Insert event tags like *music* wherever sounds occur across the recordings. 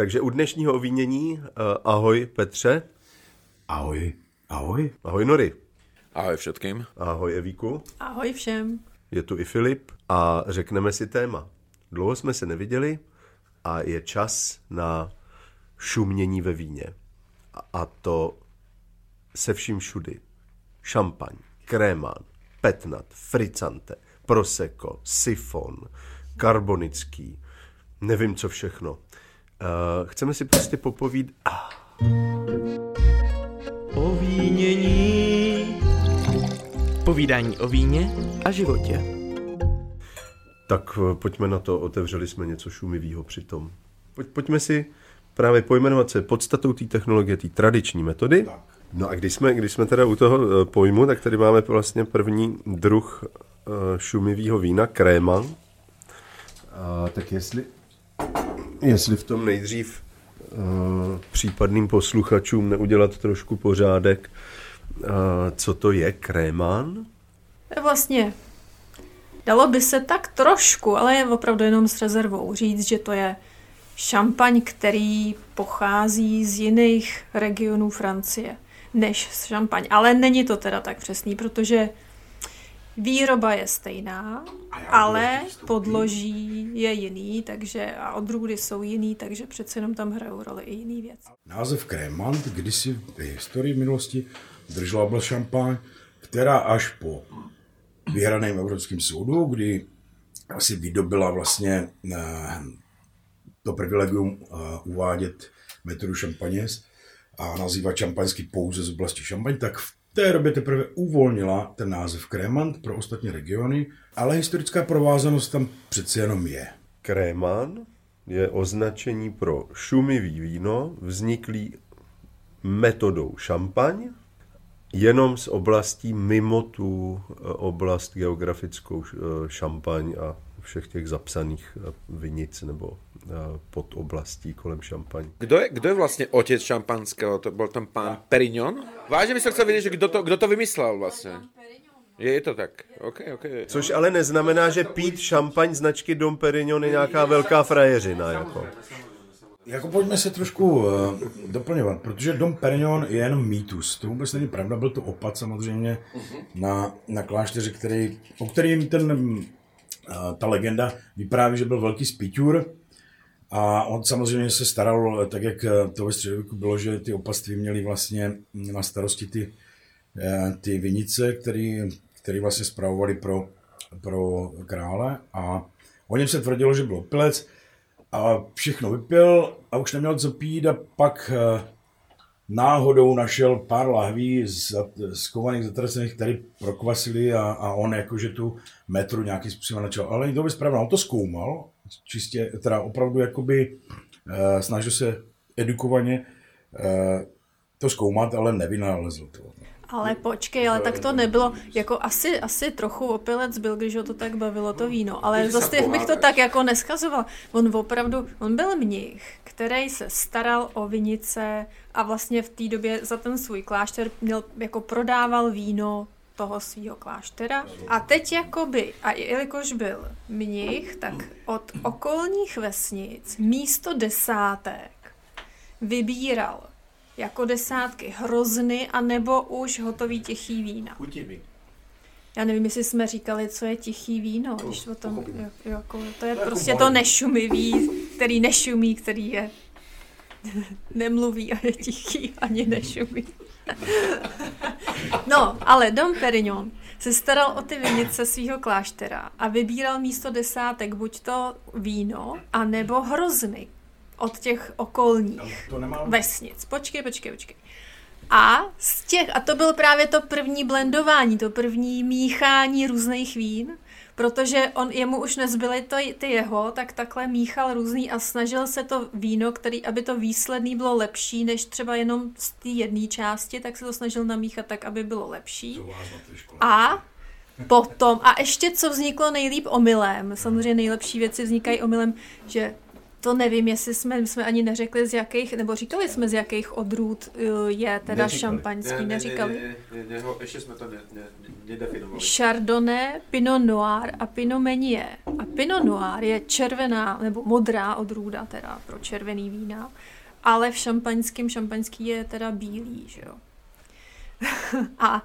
Takže u dnešního ovínění uh, ahoj Petře. Ahoj. Ahoj. Ahoj Nory. Ahoj všetkým. Ahoj Evíku. Ahoj všem. Je tu i Filip a řekneme si téma. Dlouho jsme se neviděli a je čas na šumění ve víně. A to se vším všudy. Šampaň, krémán, petnat, fricante, prosecco, sifon, karbonický, nevím co všechno. Uh, chceme si prostě popovídat. Ah. Ovínění. Povídání o víně a životě. Tak eh, pojďme na to, otevřeli jsme něco šumivého přitom. Pojď, pojďme si právě pojmenovat se podstatou té technologie, té tradiční metody. No a když jsme, když jsme teda u toho eh, pojmu, tak tady máme vlastně první druh šumivého vína, kréma. A tak jestli jestli v tom nejdřív uh, případným posluchačům neudělat trošku pořádek, uh, co to je krémán? Vlastně dalo by se tak trošku, ale je opravdu jenom s rezervou říct, že to je šampaň, který pochází z jiných regionů Francie než šampaň. Ale není to teda tak přesný, protože Výroba je stejná, ale podloží je jiný, takže a odrůdy jsou jiný, takže přece jenom tam hrajou roli i jiný věc. Název Krémant kdysi v historii minulosti držela byl šampaň, která až po vyhraném Evropském soudu, kdy asi vydobila vlastně eh, to privilegium eh, uvádět metodu šampaněz a nazývat šampaňský pouze z oblasti šampaň, tak v té době teprve uvolnila ten název Krémant pro ostatní regiony, ale historická provázanost tam přeci jenom je. Kréman je označení pro šumivý víno vzniklý metodou šampaň, jenom z oblastí mimo tu eh, oblast geografickou eh, šampaň a všech těch zapsaných eh, vinic nebo pod oblastí kolem šampaň. Kdo je, kdo je vlastně otec šampanského? To byl tam pán Perignon? Vážně bych se chtěl vědět, že kdo to, kdo to vymyslel vlastně. Je, je to tak. Okay, okay. Což ale neznamená, že pít šampaň značky Dom Perignon je nějaká velká frajeřina. Jako. Jako pojďme se trošku uh, doplňovat, protože Dom Perignon je jenom mýtus. To vůbec není pravda, byl to opat samozřejmě na, na klášteře, který, o kterým ten, uh, ta legenda vypráví, že byl velký spíťur, a on samozřejmě se staral, tak jak to ve středověku bylo, že ty opatství měly vlastně na starosti ty, eh, ty vinice, který, který vlastně zpravovali pro, pro krále a o něm se tvrdilo, že byl opilec a všechno vypil a už neměl co pít a pak eh, náhodou našel pár lahví skovaných, zatracených, které prokvasili a, a on jakože tu metru nějakým způsobem načal. Ale to vůbec pravda, on to zkoumal čistě, teda opravdu jakoby uh, snažil se edukovaně uh, to zkoumat, ale nevynalezl to. Ale počkej, ale tak to nebylo, jako asi, asi trochu opilec byl, když ho to tak bavilo to víno, ale zase bych to tak jako neskazoval. On opravdu, on byl mnich, který se staral o vinice a vlastně v té době za ten svůj klášter měl, jako prodával víno toho svého kláštera. A teď jakoby, a jelikož byl mnich, tak od okolních vesnic místo desátek vybíral jako desátky hrozny a nebo už hotový tichý vína. Já nevím, jestli jsme říkali, co je tichý víno, když o tom, jako, to je prostě to nešumivý, který nešumí, který je *laughs* nemluví a je tichý, ani nešumí. No, ale Dom Perignon se staral o ty vinice svého kláštera a vybíral místo desátek buď to víno, anebo hrozny od těch okolních to vesnic. Počkej, počkej, počkej. A z těch, a to bylo právě to první blendování, to první míchání různých vín protože on, jemu už nezbyly to, ty jeho, tak takhle míchal různý a snažil se to víno, který, aby to výsledný bylo lepší, než třeba jenom z té jedné části, tak se to snažil namíchat tak, aby bylo lepší. A potom, a ještě co vzniklo nejlíp omylem, samozřejmě nejlepší věci vznikají omylem, že to nevím, jestli jsme, jsme ani neřekli z jakých, nebo říkali jsme z jakých odrůd eh, je teda neříkali. šampaňský, ne, neříkali. Ne, ne, ne, ne, ne, ještě jsme to ne, ne, nedefinovali. Chardonnay, Pinot Noir a Pinot Meunier. A Pinot Noir je červená, nebo modrá odrůda teda pro červený vína, ale v šampaňském šampaňský je teda bílý, že jo. *laughs* a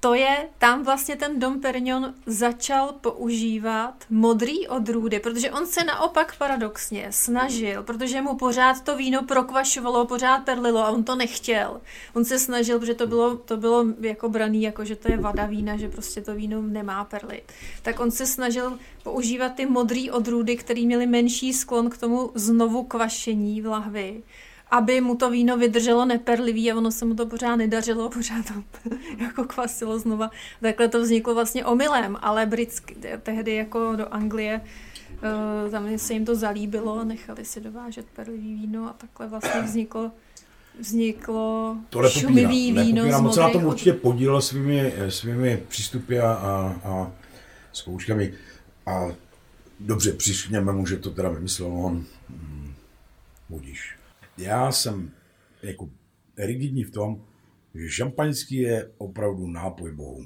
to je, tam vlastně ten Dom Perignon začal používat modrý odrůdy, protože on se naopak paradoxně snažil, protože mu pořád to víno prokvašovalo, pořád perlilo a on to nechtěl. On se snažil, protože to bylo, to bylo jako braný, jako že to je vada vína, že prostě to víno nemá perlit. Tak on se snažil používat ty modrý odrůdy, které měly menší sklon k tomu znovu kvašení v lahvi aby mu to víno vydrželo neperlivý a ono se mu to pořád nedařilo, *laughs* pořád to jako kvasilo znova. Takhle to vzniklo vlastně omylem, ale britský, tehdy jako do Anglie uh, tam se jim to zalíbilo, nechali si dovážet perlivý víno a takhle vlastně vzniklo vzniklo to šumivý víno nepopírám, moc na tom určitě podílel svými, svými přístupy a, a, a zkouškami. A dobře, přišněme mu, že to teda vymyslel on. Hmm, budíš já jsem jako rigidní v tom, že šampaňský je opravdu nápoj bohu.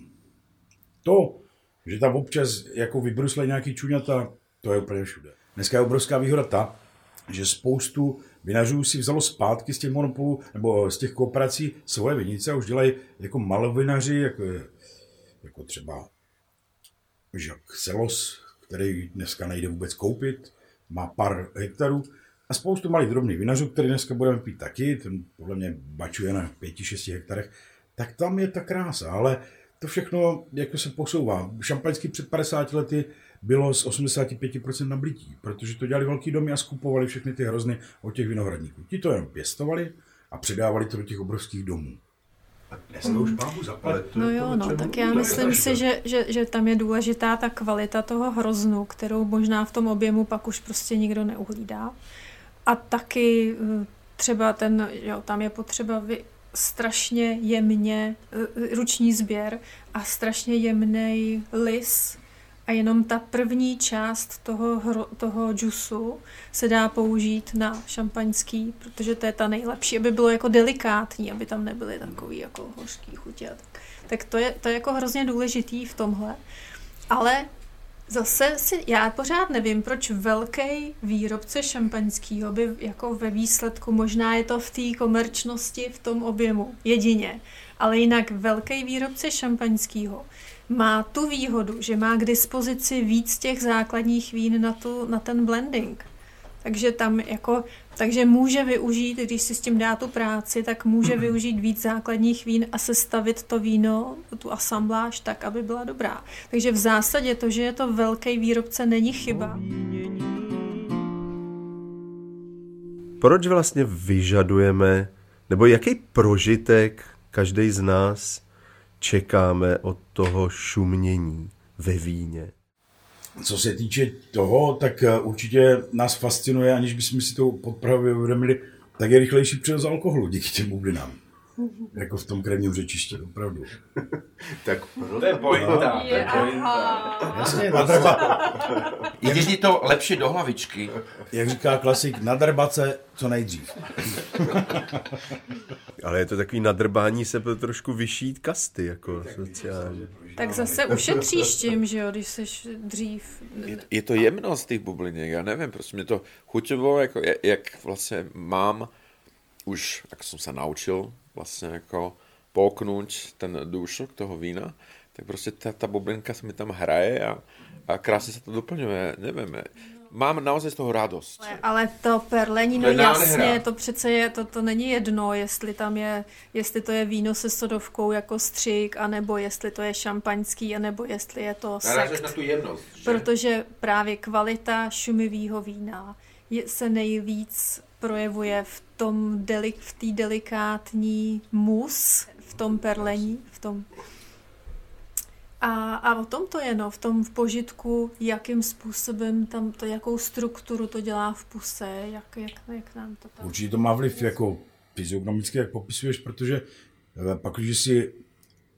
To, že tam občas jako vybrusle nějaký čuňata, to je úplně všude. Dneska je obrovská výhoda ta, že spoustu vinařů si vzalo zpátky z těch monopolů nebo z těch kooperací svoje vinice a už dělají jako malovinaři, jako, jako třeba Jacques Selos, který dneska nejde vůbec koupit, má pár hektarů, a spoustu malých drobných vinařů, který dneska budeme pít taky, ten podle mě bačuje na 5-6 hektarech, tak tam je ta krása, ale to všechno jako se posouvá. Šampaňský před 50 lety bylo z 85% na blití, protože to dělali velký domy a skupovali všechny ty hrozny od těch vinohradníků. Ti to jenom pěstovali a předávali to do těch obrovských domů. Dneska už No jo, no, tak já myslím si, že, že, že tam je důležitá ta kvalita toho hroznu, kterou možná v tom objemu pak už prostě nikdo neuhlídá. A taky eh, třeba ten, jo, tam je potřeba vy, strašně jemně eh, ruční sběr a strašně jemný lis a jenom ta první část toho, hro, toho džusu se dá použít na šampaňský, protože to je ta nejlepší, aby bylo jako delikátní, aby tam nebyly takový jako hořký chutě. Tak, tak to, je, to je jako hrozně důležitý v tomhle. Ale Zase si, já pořád nevím, proč velký výrobce šampaňského by jako ve výsledku, možná je to v té komerčnosti, v tom objemu, jedině, ale jinak velký výrobce šampaňského má tu výhodu, že má k dispozici víc těch základních vín na, tu, na ten blending. Takže tam jako, takže může využít, když si s tím dá tu práci, tak může využít víc základních vín a sestavit to víno, tu asambláž tak, aby byla dobrá. Takže v zásadě to, že je to velký výrobce, není chyba. Proč vlastně vyžadujeme, nebo jaký prožitek každý z nás čekáme od toho šumění ve víně? Co se týče toho, tak eh, určitě nás fascinuje, aniž bychom si to podpravě uvědomili, tak je rychlejší převoz alkoholu díky těm bublinám. *laughs* Jako v tom krevním řečišti, opravdu. *laughs* tak to je pointa. To je. Jasně, *laughs* nadrba. To lepší do hlavičky. Jak říká klasik, nadrbat se co nejdřív. Ale je to takový nadrbání se trošku vyšší kasty, jako sociálně. Tak zase ušetříš *laughs* tím, že jo, když jsi dřív. Je, je to jemnost těch bublinek, já nevím, prostě mě to chuťovo, jako, jak vlastně mám už, jak jsem se naučil vlastně jako poknout ten důšok toho vína, tak prostě ta, ta bublinka se mi tam hraje a, a krásně se to doplňuje, nevím, mám naozaj z toho radost. Ale to perlení, no jasně, to přece je, to, to není jedno, jestli tam je, jestli to je víno se sodovkou jako střik, anebo jestli to je šampaňský, anebo jestli je to sekt. na tu jemnost, že? Protože právě kvalita šumivého vína je, se nejvíc projevuje v tom delik, v té delikátní mus, v tom perlení, v tom a, a o tom to je, no, v tom v požitku, jakým způsobem tam to, jakou strukturu to dělá v puse, jak, jak, jak nám to tam... Určitě to má vliv jako fyziognomicky, jak popisuješ, protože eh, pak, když si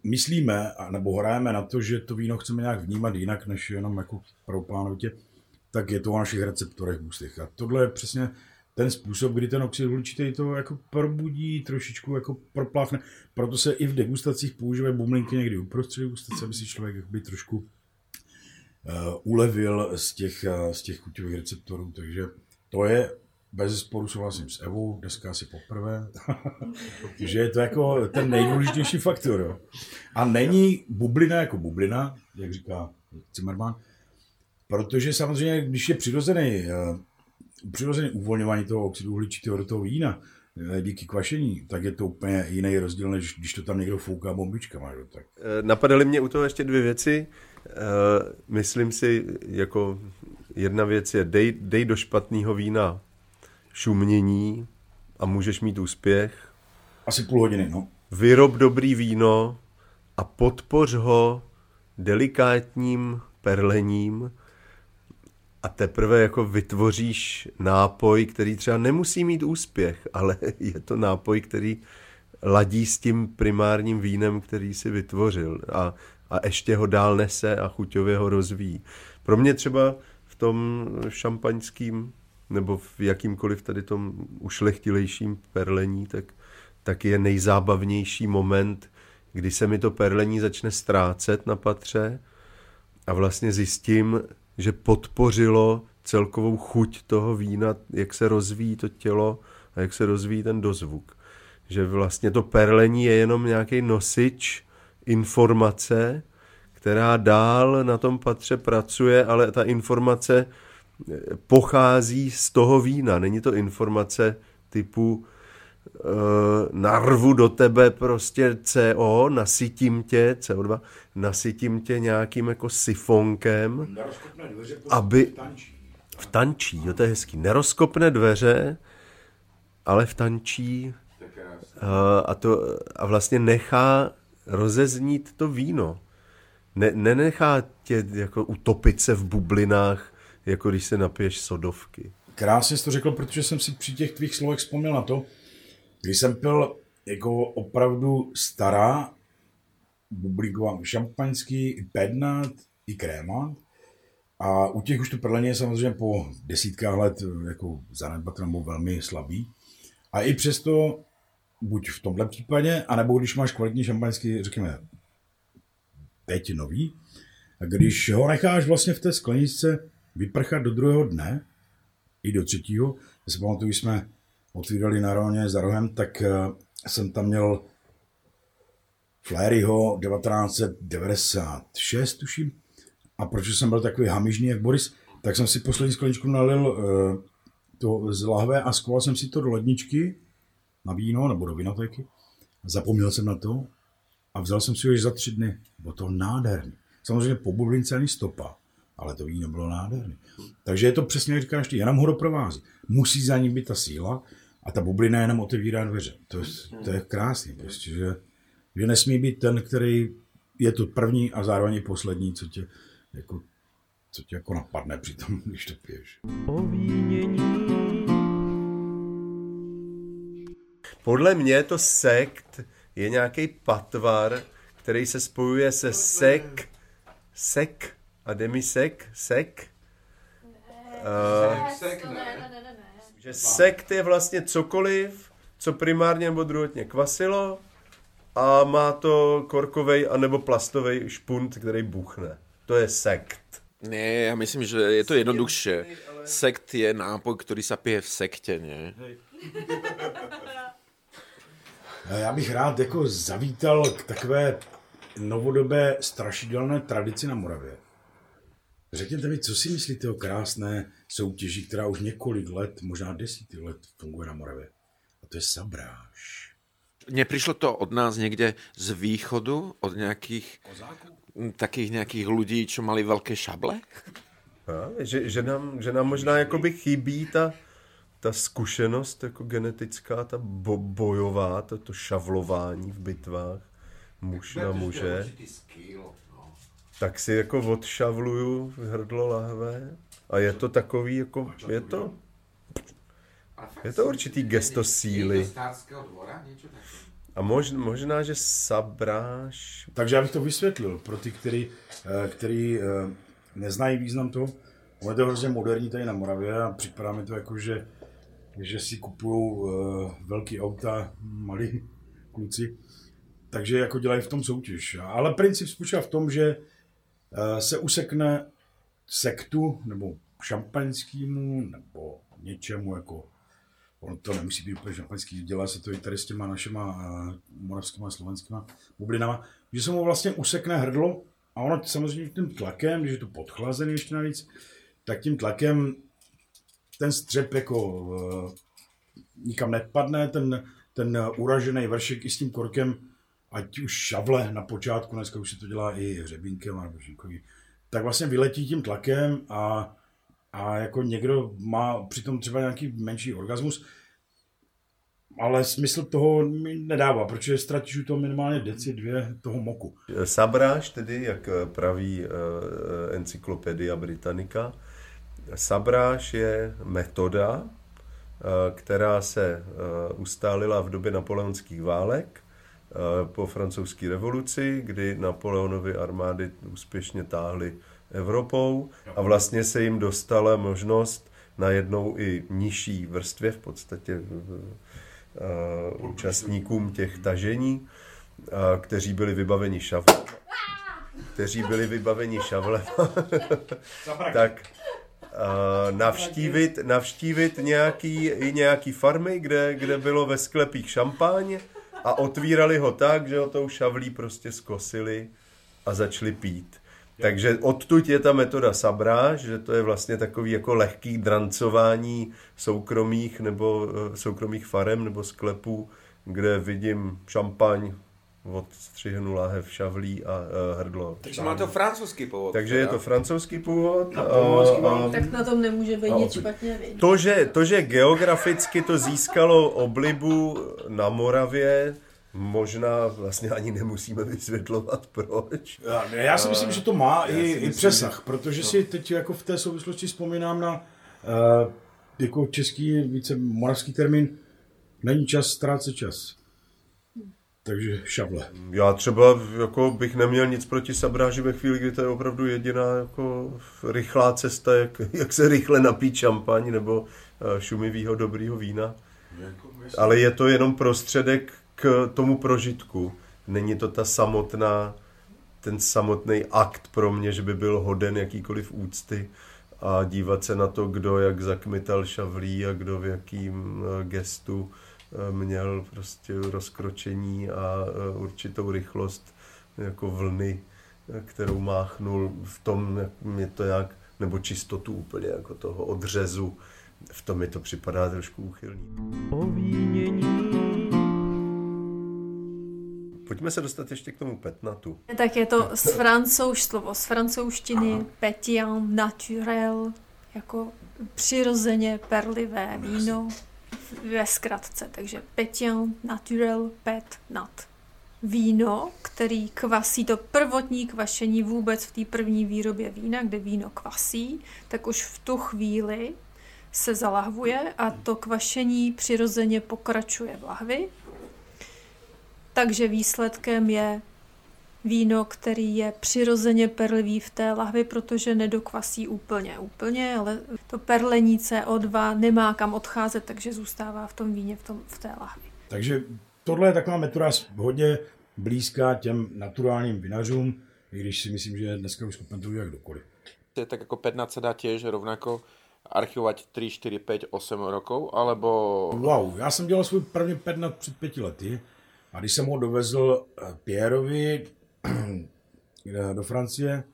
myslíme, nebo hrajeme na to, že to víno chceme nějak vnímat jinak, než jenom jako prvoplánovitě, tak je to o našich receptorech ústech. A tohle je přesně ten způsob, kdy ten oxid uhličitý to jako probudí, trošičku jako propláchne. Proto se i v degustacích používají bublinky někdy uprostřed degustace, aby si člověk by trošku uh, ulevil z těch, uh, z těch chuťových receptorů. Takže to je bez sporu souhlasím s Evou, dneska asi poprvé, *laughs* že je to jako ten nejdůležitější faktor. Jo. A není bublina jako bublina, jak říká Zimmermann, protože samozřejmě, když je přirozený, přirozený uvolňování toho oxidu uhličitého do toho vína, eh, díky kvašení, tak je to úplně jiný rozdíl, než když to tam někdo fouká bombičkama. Jo, tak. Napadaly mě u toho ještě dvě věci. Myslím si, jako jedna věc je, dej, dej do špatného vína šumění a můžeš mít úspěch. Asi půl hodiny, no. Vyrob dobrý víno a podpoř ho delikátním perlením a teprve jako vytvoříš nápoj, který třeba nemusí mít úspěch, *laughs* ale je to nápoj, který ladí s tím primárním vínem, který si vytvořil a, a ještě ho dál nese a chuťově ho rozvíjí. Pro mě třeba v tom šampaňským nebo v jakýmkoliv tady tom ušlechtilejším perlení, tak, tak je nejzábavnější moment, kdy se mi to perlení začne ztrácet na patře a vlastně zjistím, že podpořilo celkovou chuť toho vína, jak se rozvíjí to tělo a jak se rozvíjí ten dozvuk. Že vlastně to perlení je jenom nějaký nosič informace, která dál na tom patře pracuje, ale ta informace pochází z toho vína. Není to informace typu narvu do tebe prostě CO, nasytím tě, CO2, nasytím tě nějakým jako sifonkem, aby v tančí, jo, to je hezký, nerozkopne dveře, ale v tančí a, a, to, a vlastně nechá rozeznít to víno. Ne, nenechá tě jako utopit se v bublinách jako když se napiješ sodovky. Krásně jsi to řekl, protože jsem si při těch tvých slovech vzpomněl na to, když jsem pil jako opravdu stará bublíková šampaňský, i pednat, i kréma. A u těch už to prlení je samozřejmě po desítkách let jako zanedbatelný nebo velmi slabý. A i přesto, buď v tomhle případě, anebo když máš kvalitní šampaňský, řekněme, teď nový, a když ho necháš vlastně v té skleničce vyprchat do druhého dne, i do třetího. Já si pamatuju, jsme otvírali na Roně za rohem, tak eh, jsem tam měl Flaryho 1996, tuším. A protože jsem byl takový hamižný jak Boris, tak jsem si poslední skleničku nalil uh, to z lahve a skoval jsem si to do ledničky na víno nebo do vinotéky. Zapomněl jsem na to a vzal jsem si ho za tři dny. Bylo to nádherný. Samozřejmě po bublince ani stopa ale to víno bylo nádherné. Takže je to přesně, jak říkáš jenom ho doprovází. Musí za ním být ta síla a ta bublina jenom otevírá dveře. To, je, to je krásný, prostě, že, že nesmí být ten, který je to první a zároveň poslední, co tě jako, co tě jako napadne při tom, když to piješ. Podle mě to sekt je nějaký patvar, který se spojuje se sek, sek a demisek, sek. Uh, sek, ne. ne, ne, ne. Že sekt je vlastně cokoliv, co primárně nebo druhotně kvasilo a má to korkovej anebo plastový špunt, který buchne. To je sekt. Ne, já myslím, že je to jednodušší. Sekt je nápoj, který se pije v sektě, ne? *laughs* Já bych rád jako zavítal k takové novodobé strašidelné tradici na Moravě. Řekněte mi, co si myslíte o krásné soutěži, která už několik let, možná desítky let funguje na Moravě. A to je sabráž. Nepřišlo to od nás někde z východu, od nějakých takých nějakých lidí, co mali velké šable? A, že, že, nám, že nám možná jakoby chybí ta, ta zkušenost jako genetická, ta bo, bojová, to, to šavlování v bitvách muž na muže tak si jako odšavluju hrdlo lahve a je to takový jako, je to, je to určitý gesto síly. A mož, možná, že sabráš... Takže já bych to vysvětlil pro ty, který, eh, který eh, neznají význam toho. je to hrozně moderní tady na Moravě a připadá mi to jako, že, že si kupují uh, velký auta malí kluci. Takže jako dělají v tom soutěž. Ale princip spočívá v tom, že se usekne sektu nebo šampaňskýmu nebo něčemu jako ono to nemusí být úplně šampaňský, dělá se to i tady s těma našima uh, moravskýma a slovenskýma bublinama, že se mu vlastně usekne hrdlo a ono samozřejmě tím tlakem, když je to podchlazený ještě navíc, tak tím tlakem ten střep jako uh, nikam nepadne, ten, ten uražený vršek i s tím korkem, ať už šavle na počátku, dneska už se to dělá i hřebínkem nebo tak vlastně vyletí tím tlakem a a jako někdo má přitom třeba nějaký menší orgasmus, ale smysl toho mi nedává, protože ztratíš u toho minimálně deci dvě toho moku. Sabráž tedy, jak praví uh, Encyklopedia Britannica, sabráž je metoda, která se ustálila v době napoleonských válek po francouzské revoluci, kdy Napoleonovy armády úspěšně táhly Evropou a vlastně se jim dostala možnost najednou i nižší vrstvě v podstatě uh, účastníkům těch tažení, uh, kteří byli vybaveni šavlem, kteří byli vybaveni šavlem, tak uh, navštívit, navštívit nějaký, i nějaký farmy, kde, kde bylo ve sklepích šampáň a otvírali ho tak, že ho tou šavlí prostě skosili a začali pít. Takže odtud je ta metoda Sabra, že to je vlastně takový jako lehký drancování soukromých nebo eh, soukromých farem nebo sklepů, kde vidím šampaň, odstřihnu láhev šavlí a uh, hrdlo. Takže má to francouzský původ. Takže je to francouzský původ. A, a, tak na tom nemůže být nic špatně. To že, to, že geograficky to získalo oblibu na Moravě, Možná vlastně ani nemusíme vysvětlovat, *laughs* proč. Já, já si myslím, že to má i, i přesah, protože no. si teď jako v té souvislosti vzpomínám na uh, jako český, více moravský termín, není čas ztrácet čas. Takže šable. Já třeba jako bych neměl nic proti sabráži ve chvíli, kdy to je opravdu jediná jako rychlá cesta, jak, jak se rychle napít šampaň nebo eh, šumivého dobrýho vína. Ale je to jenom prostředek k tomu prožitku. Není to ta samotná, ten samotný akt pro mě, že by byl hoden jakýkoliv úcty a dívat se na to, kdo jak zakmital šavlí a kdo v jakým eh, gestu měl prostě rozkročení a eh, určitou rychlost jako vlny, kterou máchnul v tom, je to jak, nebo čistotu úplně jako toho odřezu, v tom mi to připadá trošku úchylný. Ovínění Pojďme se dostat ještě k tomu petnatu. Tak je to z francouz, slovo z francouzštiny pétillant naturel, jako přirozeně perlivé víno ve zkratce. Takže pétillant naturel pet nat. Víno, který kvasí, to prvotní kvašení vůbec v té první výrobě vína, kde víno kvasí, tak už v tu chvíli se zalahvuje a to kvašení přirozeně pokračuje v lahvi takže výsledkem je víno, který je přirozeně perlivý v té lahvi, protože nedokvasí úplně, úplně, ale to perlení CO2 nemá kam odcházet, takže zůstává v tom víně, v, tom, v té lahvi. Takže tohle je taková metoda hodně blízká těm naturálním vinařům, i když si myslím, že dneska už to jak kdokoliv. Tak jako 15 se dá těž rovnako archivovat 3, 4, 5, 8 rokov, alebo... Wow, já jsem dělal svůj první pednat před pěti lety a když jsem ho dovezl eh, Pierovi *clears throat* do Francie,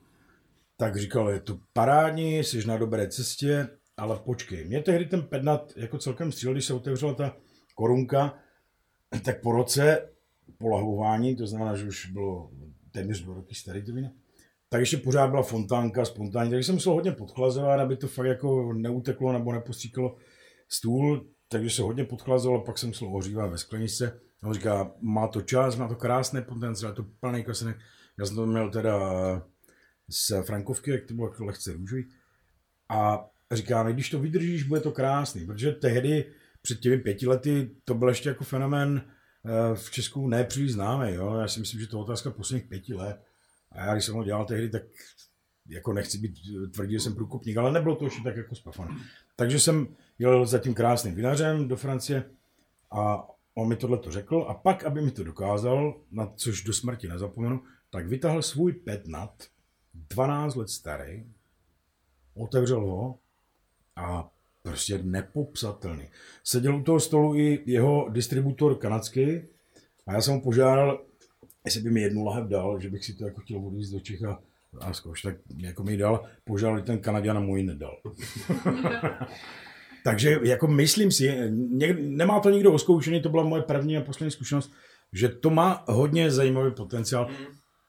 tak říkal, je to parádní, jsi na dobré cestě, ale počkej. Mě tehdy ten pednat jako celkem stříl, když se otevřela ta korunka, *clears throat* tak po roce po lahování, to znamená, že už bylo téměř dva roky starý to víno, tak ještě pořád byla fontánka spontánní, takže jsem musel hodně podchlazovat, aby to fakt jako neuteklo nebo nepostříkalo stůl, takže se hodně podchlazovalo, pak jsem musel ohřívat ve skleničce On říká, má to čas, má to krásný potenciál, to plný kasenek. Já jsem to měl teda z Frankovky, jak to bylo jako lehce růžový. A říká, když to vydržíš, bude to krásný, protože tehdy před těmi pěti lety to byl ještě jako fenomén eh, v Česku nepříliš známý. Jo? Já si myslím, že to je otázka posledních pěti let. A já, když jsem ho dělal tehdy, tak jako nechci být tvrdý, že jsem průkopník, ale nebylo to ještě tak jako spafané. Takže jsem jel za tím krásným vinařem do Francie a on mi tohle to řekl a pak, aby mi to dokázal, na což do smrti nezapomenu, tak vytáhl svůj petnat, 12 let starý, otevřel ho a prostě nepopsatelný. Seděl u toho stolu i jeho distributor kanadský a já jsem ho požádal, jestli by mi jednu lahev dal, že bych si to jako chtěl odvízt do Čech a, a zkouš, tak jako mi dal, požádal ten Kanaděn a můj nedal. *laughs* Takže jako myslím si, někde, nemá to nikdo oskoušený, to byla moje první a poslední zkušenost, že to má hodně zajímavý potenciál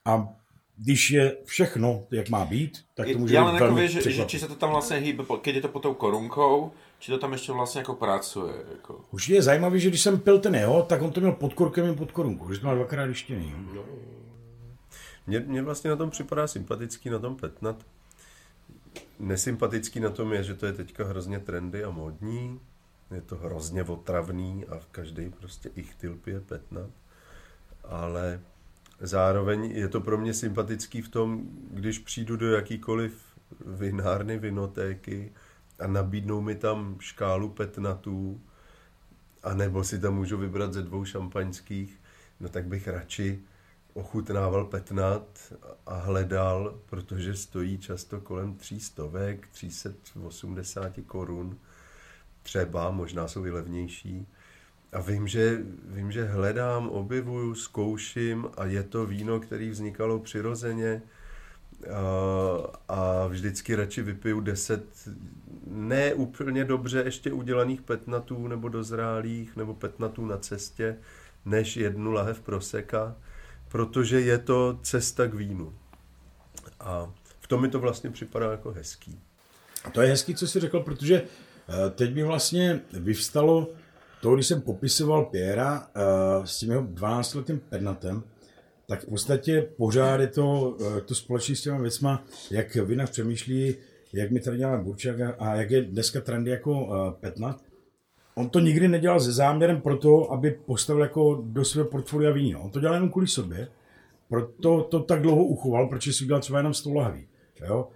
a když je všechno, jak má být, tak to může Já být velmi že, že, či sa to tam vlastne hýbe, keď je to pod tou korunkou, či to tam ešte vlastne ako pracuje. Ako. Určitě je zajímavý, že když jsem pil ten jeho, tak on to měl pod korkem i pod korunkou, že to má dvakrát lištěný. Mně, mně vlastně na tom připadá sympatický na tom petnat. Nesympatický na tom je, že to je teďka hrozně trendy a modní. Je to hrozně otravný a každý prostě ichtyl pije petnat. Ale zároveň je to pro mě sympatický v tom, když přijdu do jakýkoliv vinárny, vinotéky a nabídnou mi tam škálu petnatů, a nebo si tam můžu vybrat ze dvou šampaňských, no tak bych radši ochutnával petnat a hledal, protože stojí často kolem 300, 380 korun, třeba, možná jsou i levnější. A vím že, vím, že hledám, objevuju, zkouším a je to víno, které vznikalo přirozeně a, a vždycky radši vypiju 10 ne úplně dobře ještě udělaných petnatů nebo dozrálých nebo petnatů na cestě, než jednu lahev proseka, protože je to cesta k vínu. A v tom mi to vlastně připadá jako hezký. A to je hezký, co jsi řekl, protože eh, teď mi vlastně vyvstalo to, když jsem popisoval Piera eh, s tím jeho 12-letým pednatem, tak v podstatě pořád je to, eh, to společný s těma věcma, jak vinař přemýšlí, jak my tady děláme burčák a- jak je dneska trendy jako petnat. On to nikdy nedělal se záměrem pro to, aby postavil jako do svého portfolia víno. On to dělal jenom kvůli sobě, proto to tak dlouho uchoval, protože si udělal třeba jenom 100 lahví. Jo?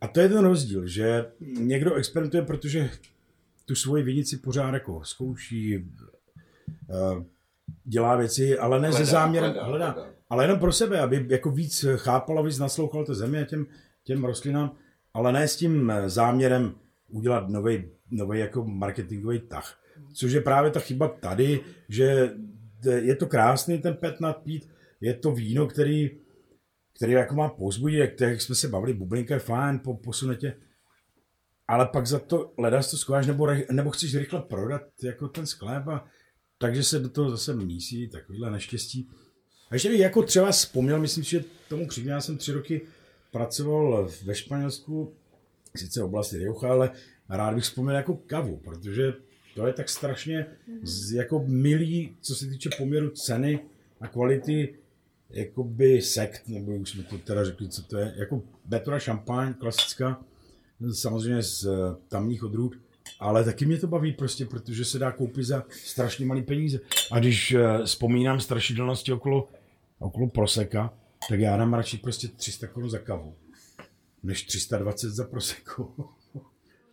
A to je ten rozdíl, že někdo experimentuje, protože tu svoji vinici pořád jako zkouší, eh, dělá věci, ale ne se záměrem, hledá, hledá, ale jenom pro sebe, aby jako víc chápal a víc naslouchal té zemi a těm, těm rostlinám, ale ne s tím eh, záměrem udělat nový, nový jako marketingový tah. Což je právě ta chyba tady, že je to krásný ten pet napít, je to víno, který, který jako má pozbudit, jak, jak jsme se bavili, bublinka je fajn, po, posunetě, ale pak za to ledas to skováš, nebo, nebo chceš rychle prodat jako ten sklep a takže se do toho zase mísí takovýhle neštěstí. A ještě bych jako třeba vzpomněl, myslím si, že tomu já jsem tři roky pracoval ve Španělsku, sice v oblasti Rioja, ale rád bych vzpomněl jako kavu, protože to je tak strašně z, jako milý, co se týče poměru ceny a kvality, jakoby sekt, nebo už jsme to teda řekli, co to je, jako Betora šampaň, klasická, samozřejmě z eh, tamních odrůd, ale taky mě to baví prostě, protože se dá koupit za strašně malé peníze. A když eh, vzpomínám strašidelnosti okolo, okolo proseka, tak já dám radši prostě 300 korun za kavu, než 320 za proseko. *laughs*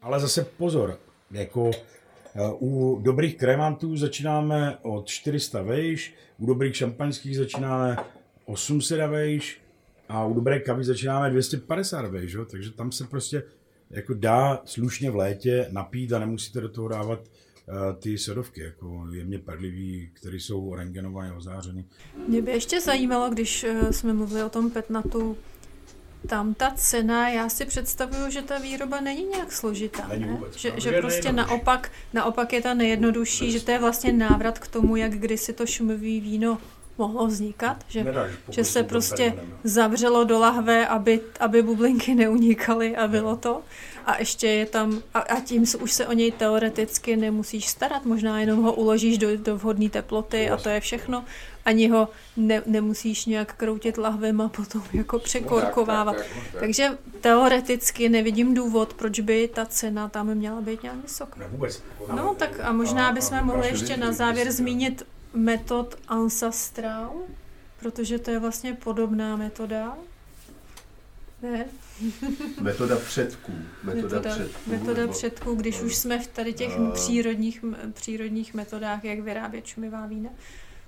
Ale zase pozor, jako eh, u dobrých kremantů začínáme od 400 vejš, u dobrých šampaňských začínáme 800 a vejš a u dobré kavy začínáme 250 vejš, jo? takže tam se prostě jako dá slušně v létě napít a nemusíte do toho dávat uh, ty sodovky, jako jemně perlivý, které jsou rengenované, ozářený. Mě by ještě zajímalo, když eh, jsme mluvili o tom petnatu, tam ta cena, já si představuju, že ta výroba není nějak složitá, Není ne? vůbec. Že, No, že prostě naopak, naopak je ta nejjednodušší, že to je vlastně návrat k tomu, jak kdysi to šumivý víno mohlo vznikat, že, Nedáš že se prostě no. zavřelo do lahve, aby, aby bublinky neunikaly a bylo to. A ještě je tam, a, a tím se- už se o něj teoreticky nemusíš starat, možná jenom ho uložíš do, do vhodné teploty a to je všechno. Ani ho ne, nemusíš nějak kroutit lahvem a potom jako překorkovávat. tak, tak, tak. Takže teoreticky nevidím důvod, proč by ta cena tam měla být nějak vysoká. Ne, vůbec. No tak a možná bychom mohli ještě na závěr zmínit metod ancestral, protože to je vlastně podobná metoda. Ne. *laughs* Metoda předků. Metoda, Metoda, předků. metoda nebo- předků, když už jsme v tady těch A- přírodních, přírodních metodách, jak vyrábět šumivá vína,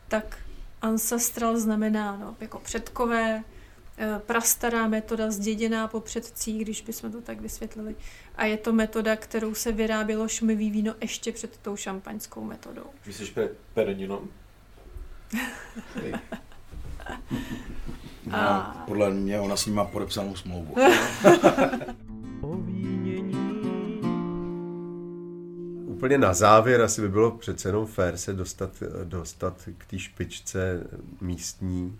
tak ancestral znamená no, jako předkové, prastará metoda zděděná po předcích, když bychom to tak vysvětlili. A je to metoda, kterou se vyrábělo šumivý víno ještě před tou šampaňskou metodou. Myslíš před Pereninom? A... Podle mě ona s ním má podepsanou smlouvu. *laughs* Úplně na závěr asi by bylo přece jenom fér se dostat, dostat k té špičce místní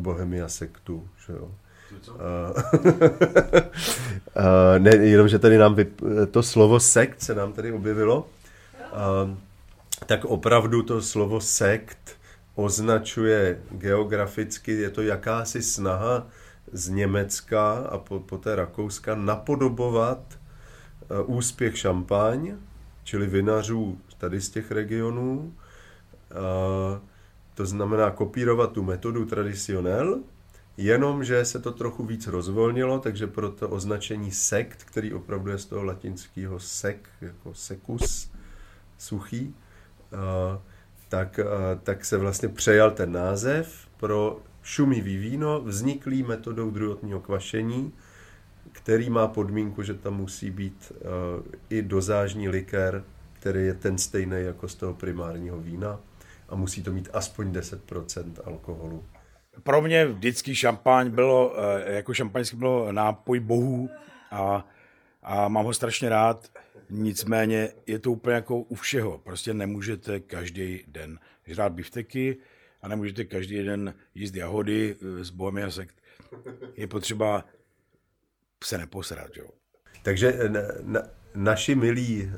Bohemia sektu, že jo. *laughs* Ne, jenom, že tady nám vyp- to slovo sekt se nám tady objevilo. Uh, tak opravdu to slovo sekt označuje geograficky, je to jakási snaha z Německa a po, poté Rakouska napodobovat uh, úspěch šampaň, čili vinařů tady z těch regionů. Uh, to znamená kopírovat tu metodu tradicionel, jenomže se to trochu víc rozvolnilo, takže pro to označení sekt, který opravdu je z toho latinského sek, jako secus, suchý, uh, tak, uh, tak se vlastně přejal ten název pro šumivý víno, vzniklý metodou druhotního kvašení, který má podmínku, že tam musí být uh, i dozážní likér, který je ten stejný jako z toho primárního vína a musí to mít aspoň 10% alkoholu. Pro mě vždycky šampaň bylo, eh, jako šampaňský bylo nápoj bohů a, a mám ho strašně rád. Nicméně je to úplně jako u všeho. Prostě nemůžete každý den žrát bifteky a nemůžete každý den jíst jahody eh, z Bohemia sekt. Je potřeba se neposrat, jo. Takže na, na, naši milí uh,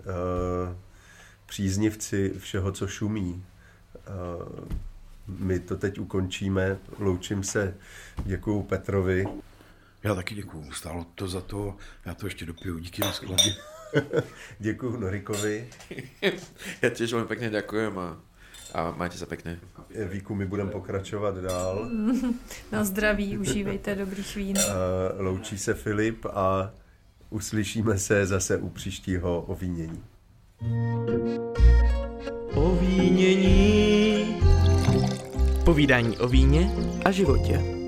příznivci všeho, co šumí, my to teď ukončíme. Loučím se, děkuju Petrovi. Já taky děkuju, stálo to za to, já to ještě dopiju, díky na skladě. *laughs* děkuju Norikovi. *laughs* Já těž veľmi pekne ďakujem a, a majte sa pekne. Víku, my budeme pokračovat dál. *laughs* Na zdraví, užívejte dobrých vín. Uh, loučí se Filip a uslyšíme se zase u příštího ovínění. Ovínění. Povídání o víně a životě.